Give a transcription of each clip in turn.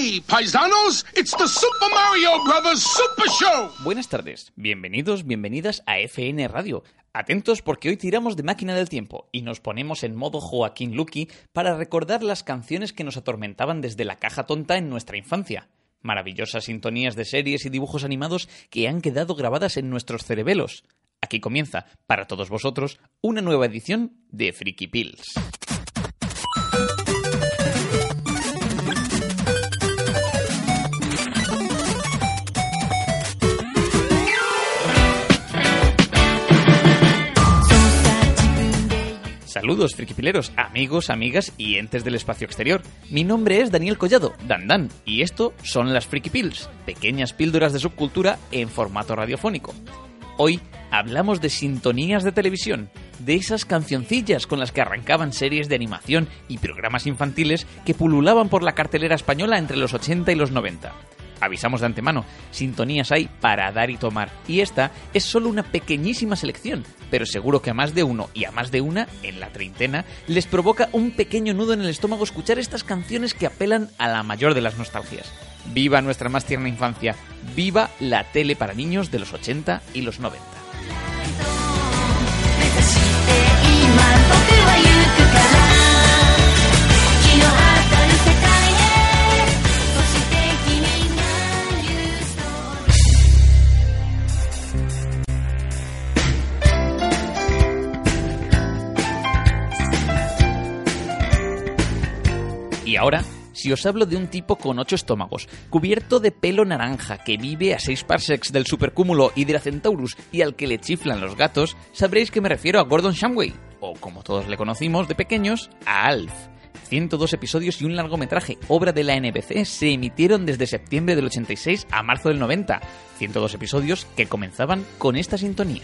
Hey, paisanos, it's the Super Mario Brothers Super Show. Buenas tardes, bienvenidos, bienvenidas a FN Radio. Atentos porque hoy tiramos de máquina del tiempo y nos ponemos en modo Joaquín Lucky para recordar las canciones que nos atormentaban desde la caja tonta en nuestra infancia. Maravillosas sintonías de series y dibujos animados que han quedado grabadas en nuestros cerebelos. Aquí comienza, para todos vosotros, una nueva edición de Freaky Pills. Saludos, frikipileros, amigos, amigas y entes del espacio exterior. Mi nombre es Daniel Collado, Dan y esto son las Freaky Pills, pequeñas píldoras de subcultura en formato radiofónico. Hoy hablamos de sintonías de televisión, de esas cancioncillas con las que arrancaban series de animación y programas infantiles que pululaban por la cartelera española entre los 80 y los 90 avisamos de antemano, sintonías hay para dar y tomar. Y esta es solo una pequeñísima selección, pero seguro que a más de uno y a más de una, en la treintena, les provoca un pequeño nudo en el estómago escuchar estas canciones que apelan a la mayor de las nostalgias. Viva nuestra más tierna infancia, viva la tele para niños de los 80 y los 90. Y ahora, si os hablo de un tipo con ocho estómagos, cubierto de pelo naranja, que vive a seis parsecs del supercúmulo Hydra Centaurus y al que le chiflan los gatos, sabréis que me refiero a Gordon Shamway, o como todos le conocimos de pequeños, a Alf. 102 episodios y un largometraje, obra de la NBC, se emitieron desde septiembre del 86 a marzo del 90. 102 episodios que comenzaban con esta sintonía.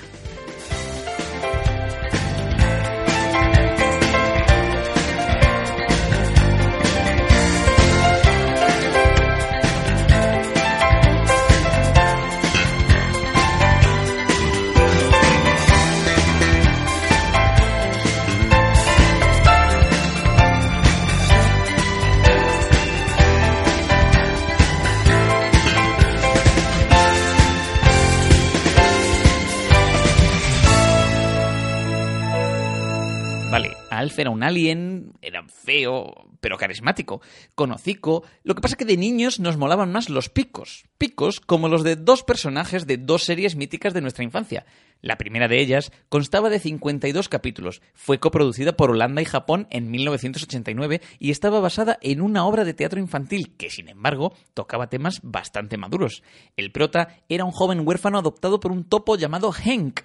Alf era un alien, era feo, pero carismático, conocico. Lo que pasa que de niños nos molaban más los picos. Picos como los de dos personajes de dos series míticas de nuestra infancia. La primera de ellas constaba de 52 capítulos, fue coproducida por Holanda y Japón en 1989 y estaba basada en una obra de teatro infantil que, sin embargo, tocaba temas bastante maduros. El prota era un joven huérfano adoptado por un topo llamado Henk,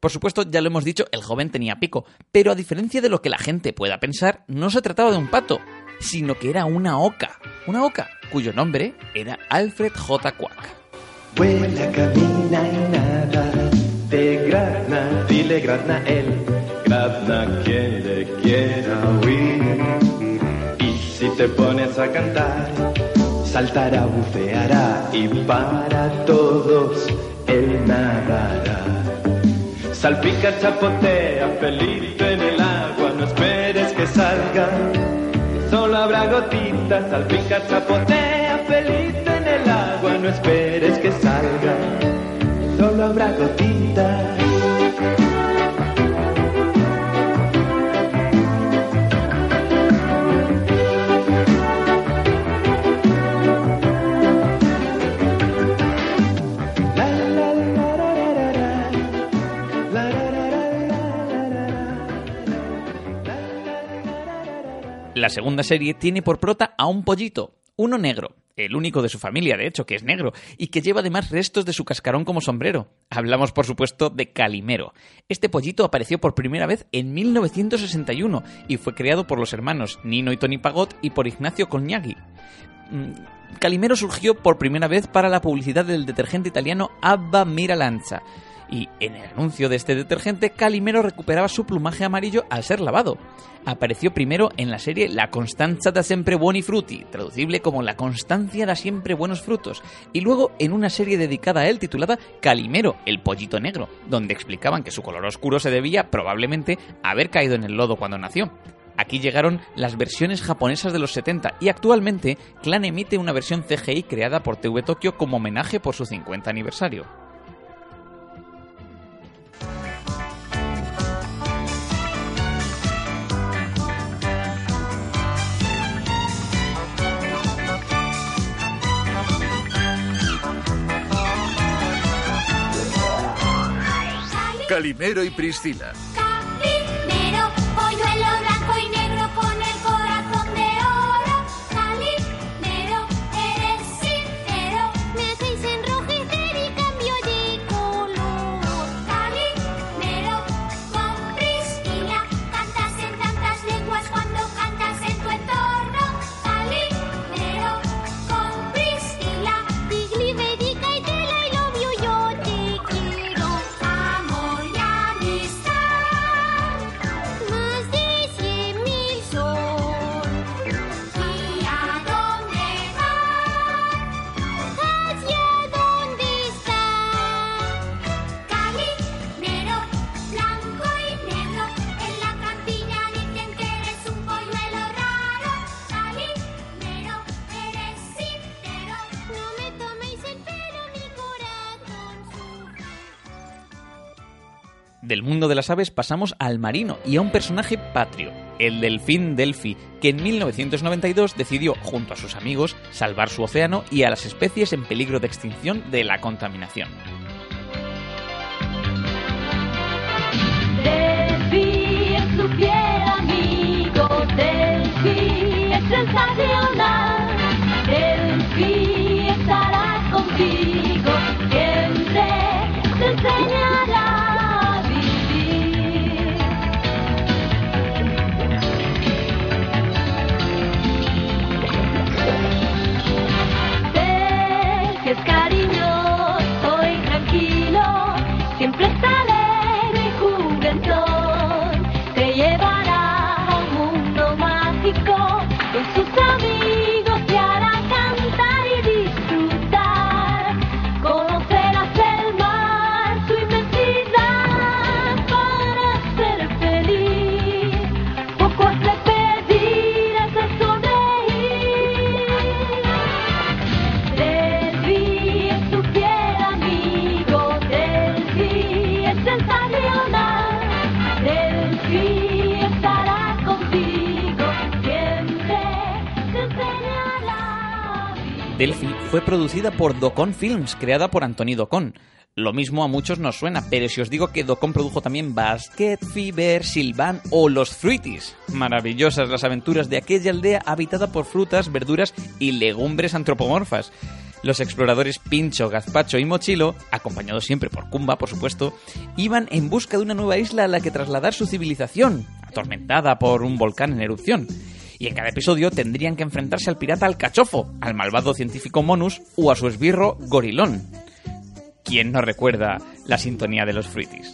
por supuesto, ya lo hemos dicho, el joven tenía pico, pero a diferencia de lo que la gente pueda pensar, no se trataba de un pato, sino que era una oca. Una oca cuyo nombre era Alfred J. Quack. Vuela, camina y nada, de grazna, dile grazna él, grazna quien le quiera oír. Y si te pones a cantar, saltará, buceará y para todos él nadará. Salpica, chapotea, pelito en el agua, no esperes que salga. Solo habrá gotitas, salpica, chapotea, pelito en el agua, no esperes que salga. Solo habrá gotitas. La segunda serie tiene por prota a un pollito, uno negro. el único de su familia, de hecho, que es negro, y que lleva además restos de su cascarón como sombrero. Hablamos, por supuesto, de Calimero. Este pollito apareció por primera vez en 1961 y fue creado por los hermanos Nino y Tony Pagot y por Ignacio Cognaghi. Mm, Calimero surgió por primera vez para la publicidad del detergente italiano Abba Miralanza y en el anuncio de este detergente Calimero recuperaba su plumaje amarillo al ser lavado. Apareció primero en la serie La Constanza da sempre buoni frutti, traducible como La constancia da siempre buenos frutos, y luego en una serie dedicada a él titulada Calimero, el pollito negro, donde explicaban que su color oscuro se debía probablemente a haber caído en el lodo cuando nació. Aquí llegaron las versiones japonesas de los 70 y actualmente Clan emite una versión CGI creada por TV Tokyo como homenaje por su 50 aniversario. Calimero y Priscila. De las aves pasamos al marino y a un personaje patrio, el delfín Delphi, que en 1992 decidió, junto a sus amigos, salvar su océano y a las especies en peligro de extinción de la contaminación. Producida por Docon Films, creada por Anthony Docon. Lo mismo a muchos nos suena, pero si os digo que Docon produjo también Basket, Fever, Silvan o Los Fruities. Maravillosas las aventuras de aquella aldea habitada por frutas, verduras y legumbres antropomorfas. Los exploradores Pincho, Gazpacho y Mochilo, acompañados siempre por Kumba, por supuesto, iban en busca de una nueva isla a la que trasladar su civilización, atormentada por un volcán en erupción. Y en cada episodio tendrían que enfrentarse al pirata Alcachofo, al malvado científico Monus o a su esbirro Gorilón. ¿Quién no recuerda la sintonía de los frutis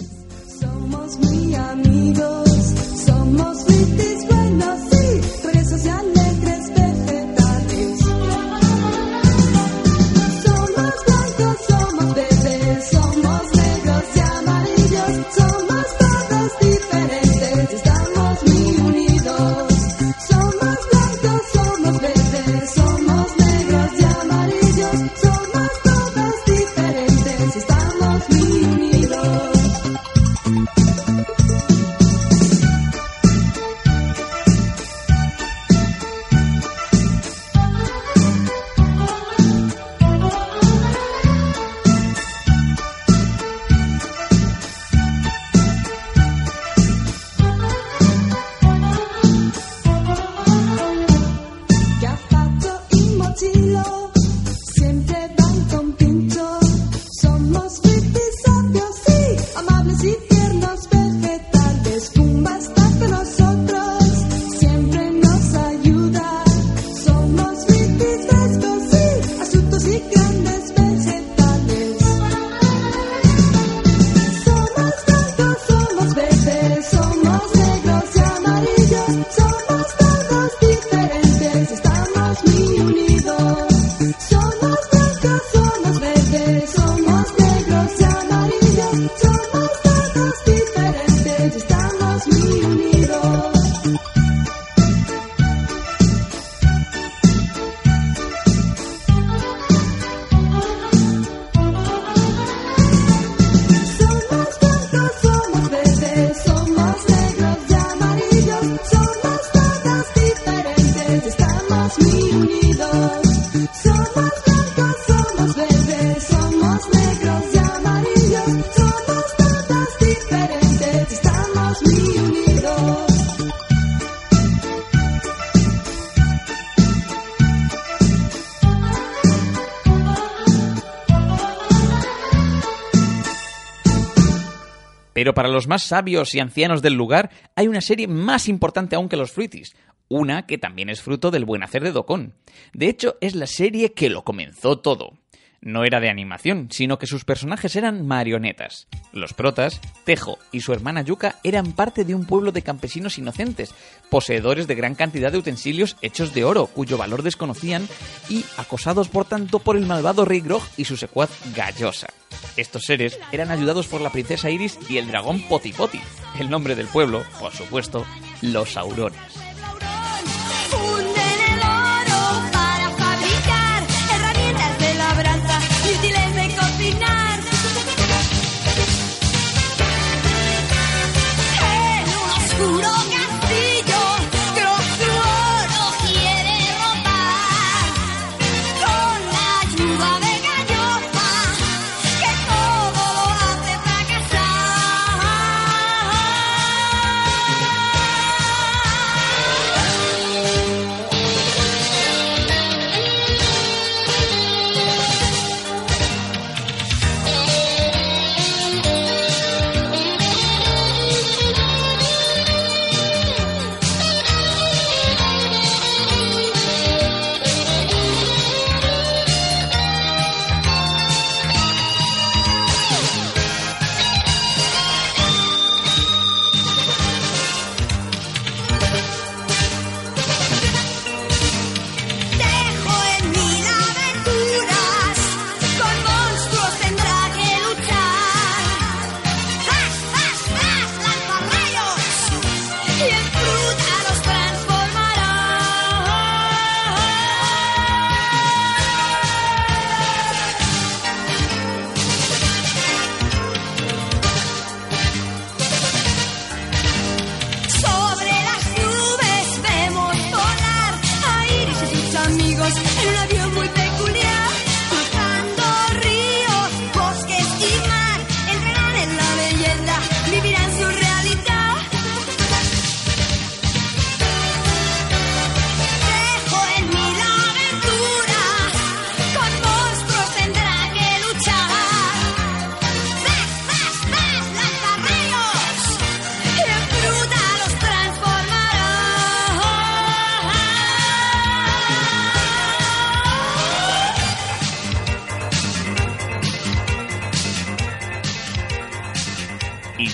para los más sabios y ancianos del lugar, hay una serie más importante aún que los Fruities. Una que también es fruto del buen hacer de Docon. De hecho, es la serie que lo comenzó todo. No era de animación, sino que sus personajes eran marionetas. Los protas, Tejo y su hermana Yuka, eran parte de un pueblo de campesinos inocentes, poseedores de gran cantidad de utensilios hechos de oro, cuyo valor desconocían, y acosados por tanto por el malvado rey Grog y su secuaz Gallosa. Estos seres eran ayudados por la princesa Iris y el dragón Poti Poti. El nombre del pueblo, por supuesto, los Aurones.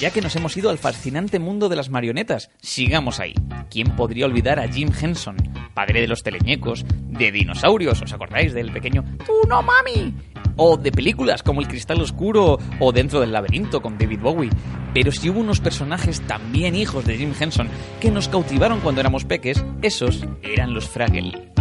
Ya que nos hemos ido al fascinante mundo de las marionetas, sigamos ahí. ¿Quién podría olvidar a Jim Henson, padre de los teleñecos, de dinosaurios, ¿os acordáis del pequeño ¡Tú no mami? O de películas como El Cristal Oscuro o Dentro del Laberinto con David Bowie. Pero si hubo unos personajes también hijos de Jim Henson que nos cautivaron cuando éramos peques, esos eran los Fraggle.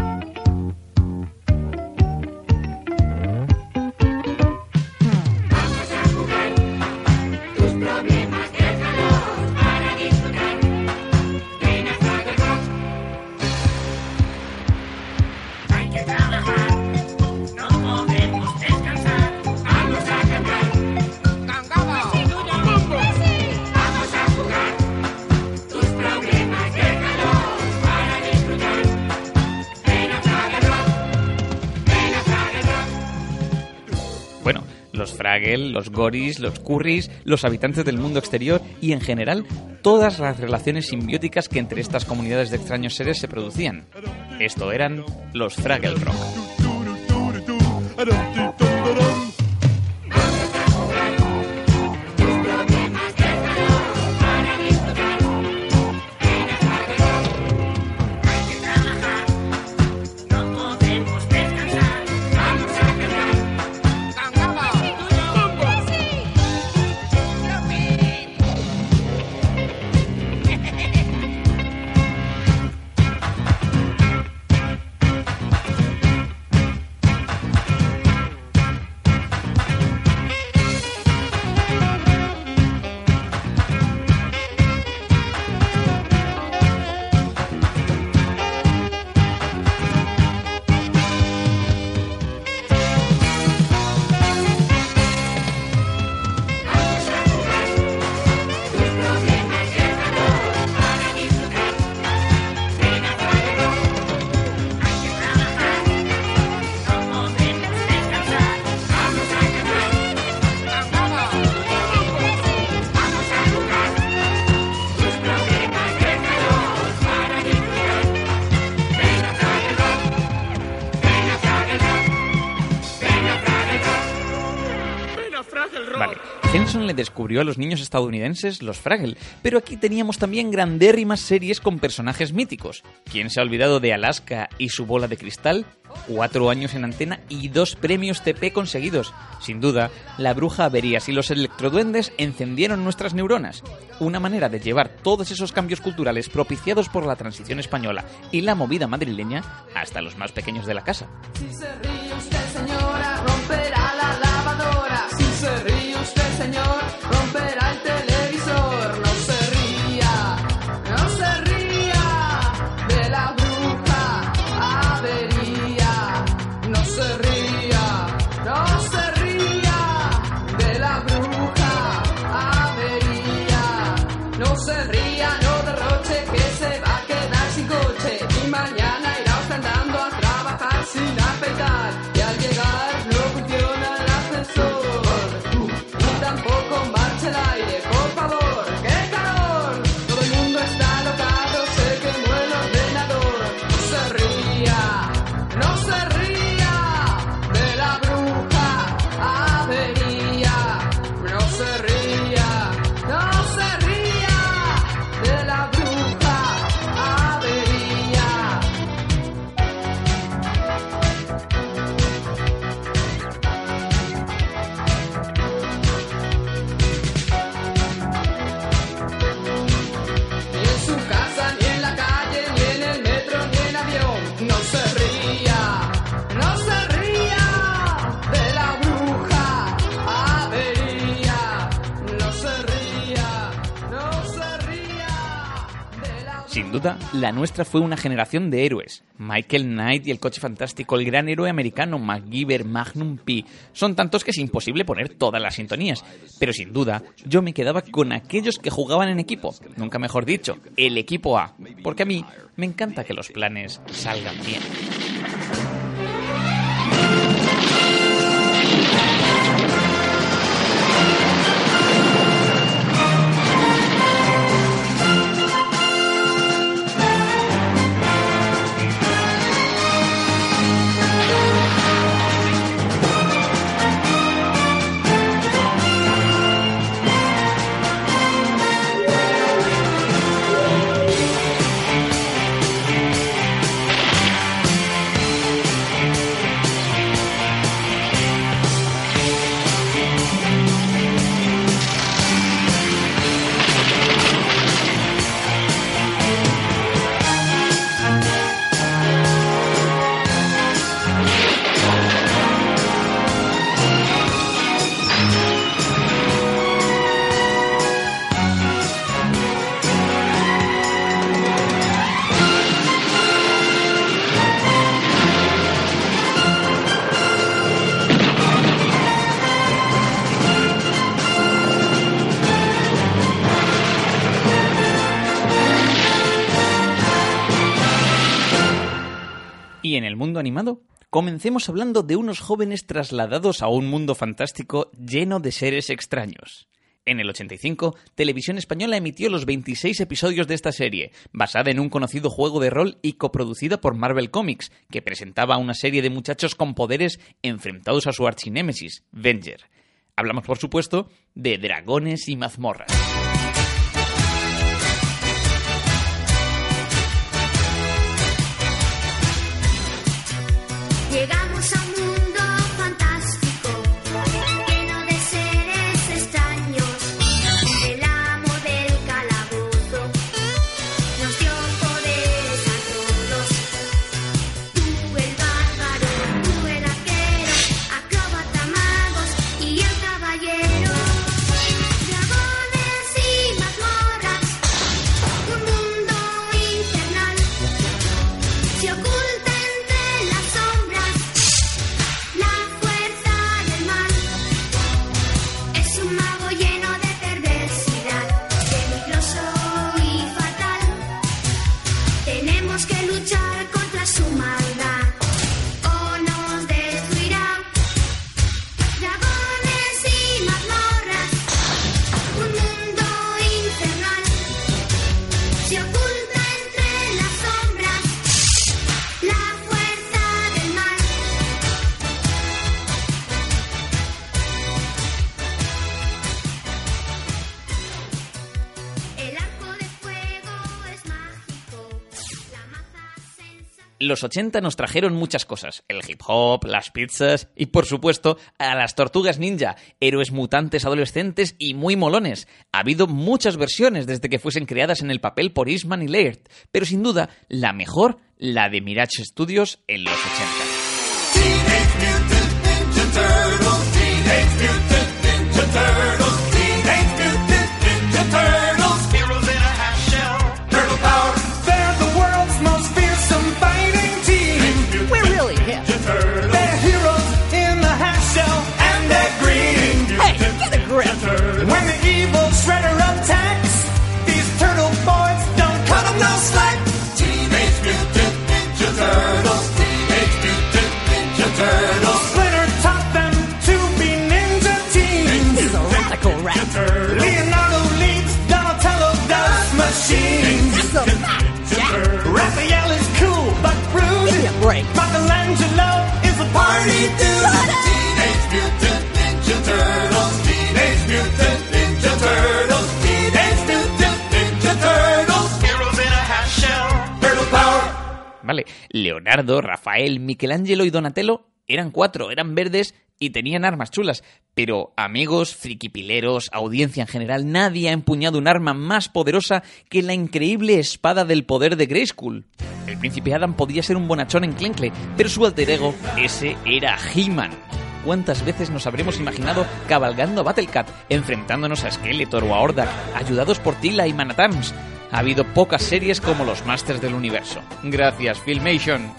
Bueno, los Fraggle, los Goris, los Currys, los habitantes del mundo exterior y en general todas las relaciones simbióticas que entre estas comunidades de extraños seres se producían. Esto eran los Fraggle Rock. Descubrió a los niños estadounidenses los Fraggle, pero aquí teníamos también grandérrimas series con personajes míticos. ¿Quién se ha olvidado de Alaska y su bola de cristal? Cuatro años en antena y dos premios TP conseguidos. Sin duda, la bruja Averías y los electroduendes encendieron nuestras neuronas. Una manera de llevar todos esos cambios culturales propiciados por la transición española y la movida madrileña hasta los más pequeños de la casa. La nuestra fue una generación de héroes. Michael Knight y el coche fantástico, el gran héroe americano MacGyver, Magnum P. Son tantos que es imposible poner todas las sintonías. Pero sin duda, yo me quedaba con aquellos que jugaban en equipo. Nunca mejor dicho, el equipo A. Porque a mí me encanta que los planes salgan bien. Comencemos hablando de unos jóvenes trasladados a un mundo fantástico lleno de seres extraños. En el 85, Televisión Española emitió los 26 episodios de esta serie, basada en un conocido juego de rol y coproducida por Marvel Comics, que presentaba a una serie de muchachos con poderes enfrentados a su archinémesis, Venger. Hablamos, por supuesto, de dragones y mazmorras. Los 80 nos trajeron muchas cosas. El hip hop, las pizzas y, por supuesto, a las tortugas ninja, héroes mutantes adolescentes y muy molones. Ha habido muchas versiones desde que fuesen creadas en el papel por Eastman y Laird, pero sin duda, la mejor, la de Mirage Studios en los 80. Leonardo, Rafael, Michelangelo y Donatello eran cuatro, eran verdes y tenían armas chulas. Pero amigos, friquipileros, audiencia en general, nadie ha empuñado un arma más poderosa que la increíble espada del poder de Grayskull. El príncipe Adam podía ser un bonachón en Clenkle, pero su alter ego, ese era He-Man. ¿Cuántas veces nos habremos imaginado cabalgando a Battlecat, enfrentándonos a Skeletor o a Hordak, ayudados por Tila y Manatams? Ha habido pocas series como los Masters del Universo. Gracias, Filmation.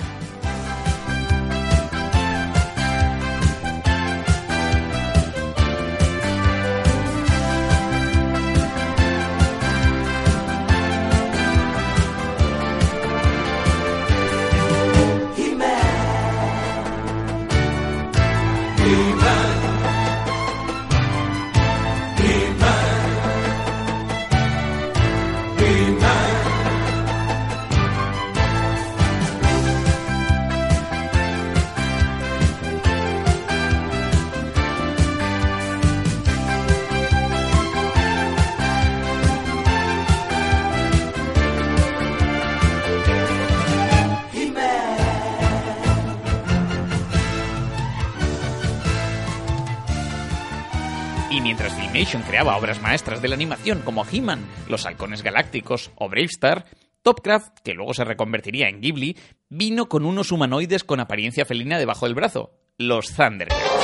Creaba obras maestras de la animación como He-Man, Los Halcones Galácticos o Bravestar, Topcraft, que luego se reconvertiría en Ghibli, vino con unos humanoides con apariencia felina debajo del brazo, los Thundercats.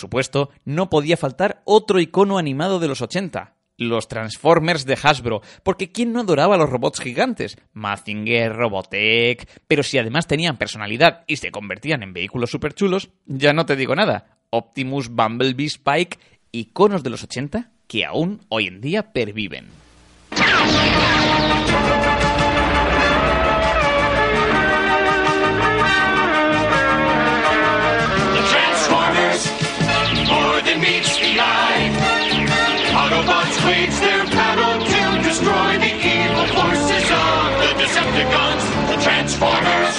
Supuesto, no podía faltar otro icono animado de los 80, los Transformers de Hasbro, porque ¿quién no adoraba a los robots gigantes? Mazinger, Robotech, pero si además tenían personalidad y se convertían en vehículos super chulos, ya no te digo nada. Optimus, Bumblebee, Spike, iconos de los 80 que aún hoy en día perviven. Autobots wage their battle to destroy the evil forces of the Decepticons. The Transformers,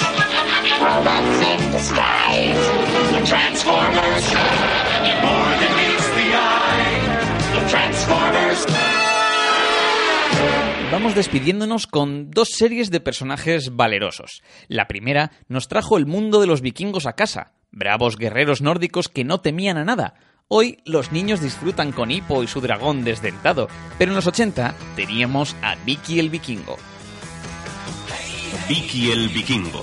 robots in disguise. The Transformers, more than meets the eye. The Transformers. Vamos despidiéndonos con dos series de personajes valerosos. La primera nos trajo el mundo de los vikingos a casa, bravos guerreros nórdicos que no temían a nada. Hoy los niños disfrutan con Hippo y su dragón desdentado, pero en los 80 teníamos a Vicky el vikingo. Vicky el vikingo.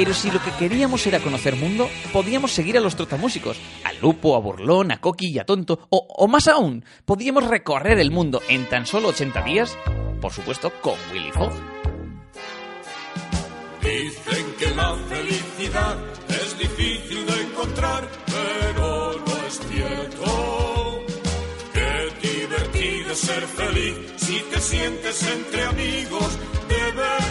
Pero si lo que queríamos era conocer mundo, podíamos seguir a los trotamúsicos, a Lupo, a Burlón, a Coqui y a Tonto, o, o más aún, podíamos recorrer el mundo en tan solo 80 días, por supuesto con Willy Fogg. Dicen que la felicidad es difícil de encontrar, pero no es cierto. Qué divertido ser feliz si te sientes entre amigos de.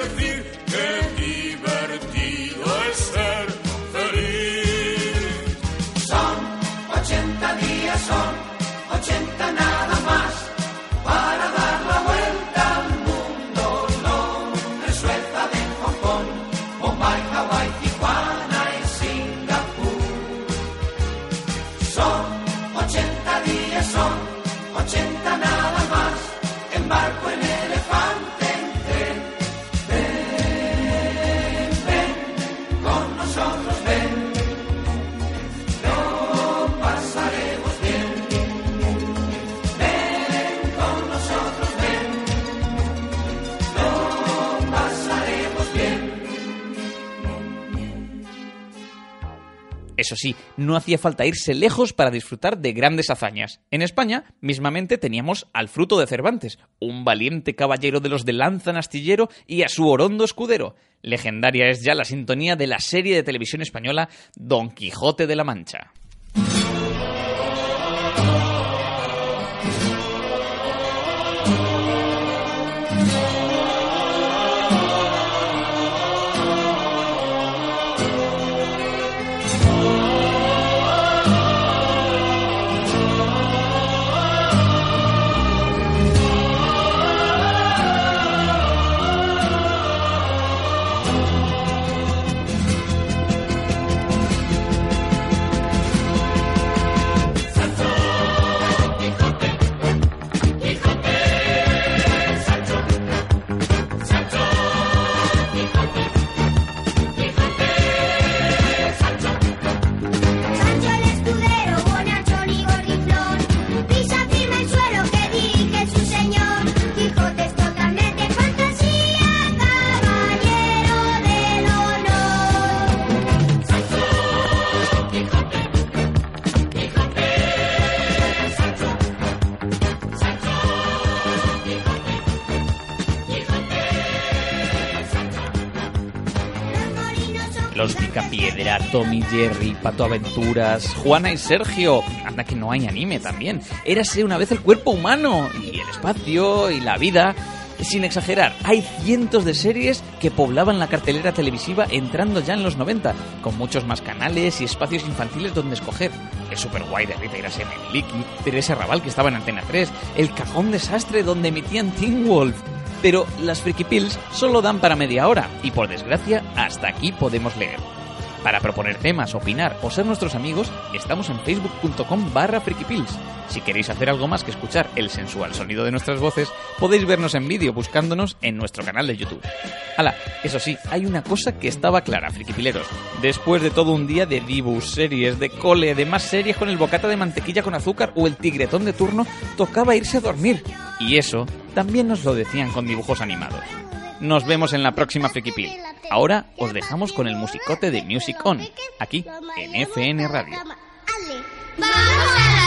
Simplemente hay Eso sí, no hacía falta irse lejos para disfrutar de grandes hazañas. En España, mismamente, teníamos al fruto de Cervantes, un valiente caballero de los de lanza astillero y a su orondo escudero. Legendaria es ya la sintonía de la serie de televisión española Don Quijote de la Mancha. Tommy Jerry, Pato Aventuras, Juana y Sergio. Anda que no hay anime también. Érase una vez el cuerpo humano y el espacio y la vida. Sin exagerar, hay cientos de series que poblaban la cartelera televisiva entrando ya en los 90, con muchos más canales y espacios infantiles donde escoger. El super guay de Rita Irase Meliki, Teresa Raval que estaba en Antena 3, el cajón desastre donde emitían Teen Wolf. Pero las Friki Pills solo dan para media hora y por desgracia hasta aquí podemos leer. Para proponer temas, opinar o ser nuestros amigos, estamos en facebook.com barra frikipills. Si queréis hacer algo más que escuchar el sensual sonido de nuestras voces, podéis vernos en vídeo buscándonos en nuestro canal de YouTube. Hala, eso sí, hay una cosa que estaba clara, frikipileros. Después de todo un día de dibus, series, de cole, de más series con el bocata de mantequilla con azúcar o el tigretón de turno, tocaba irse a dormir. Y eso también nos lo decían con dibujos animados. Nos vemos en la próxima Friki Pill. Ahora os dejamos con el musicote de Music On, aquí en FN Radio. Vamos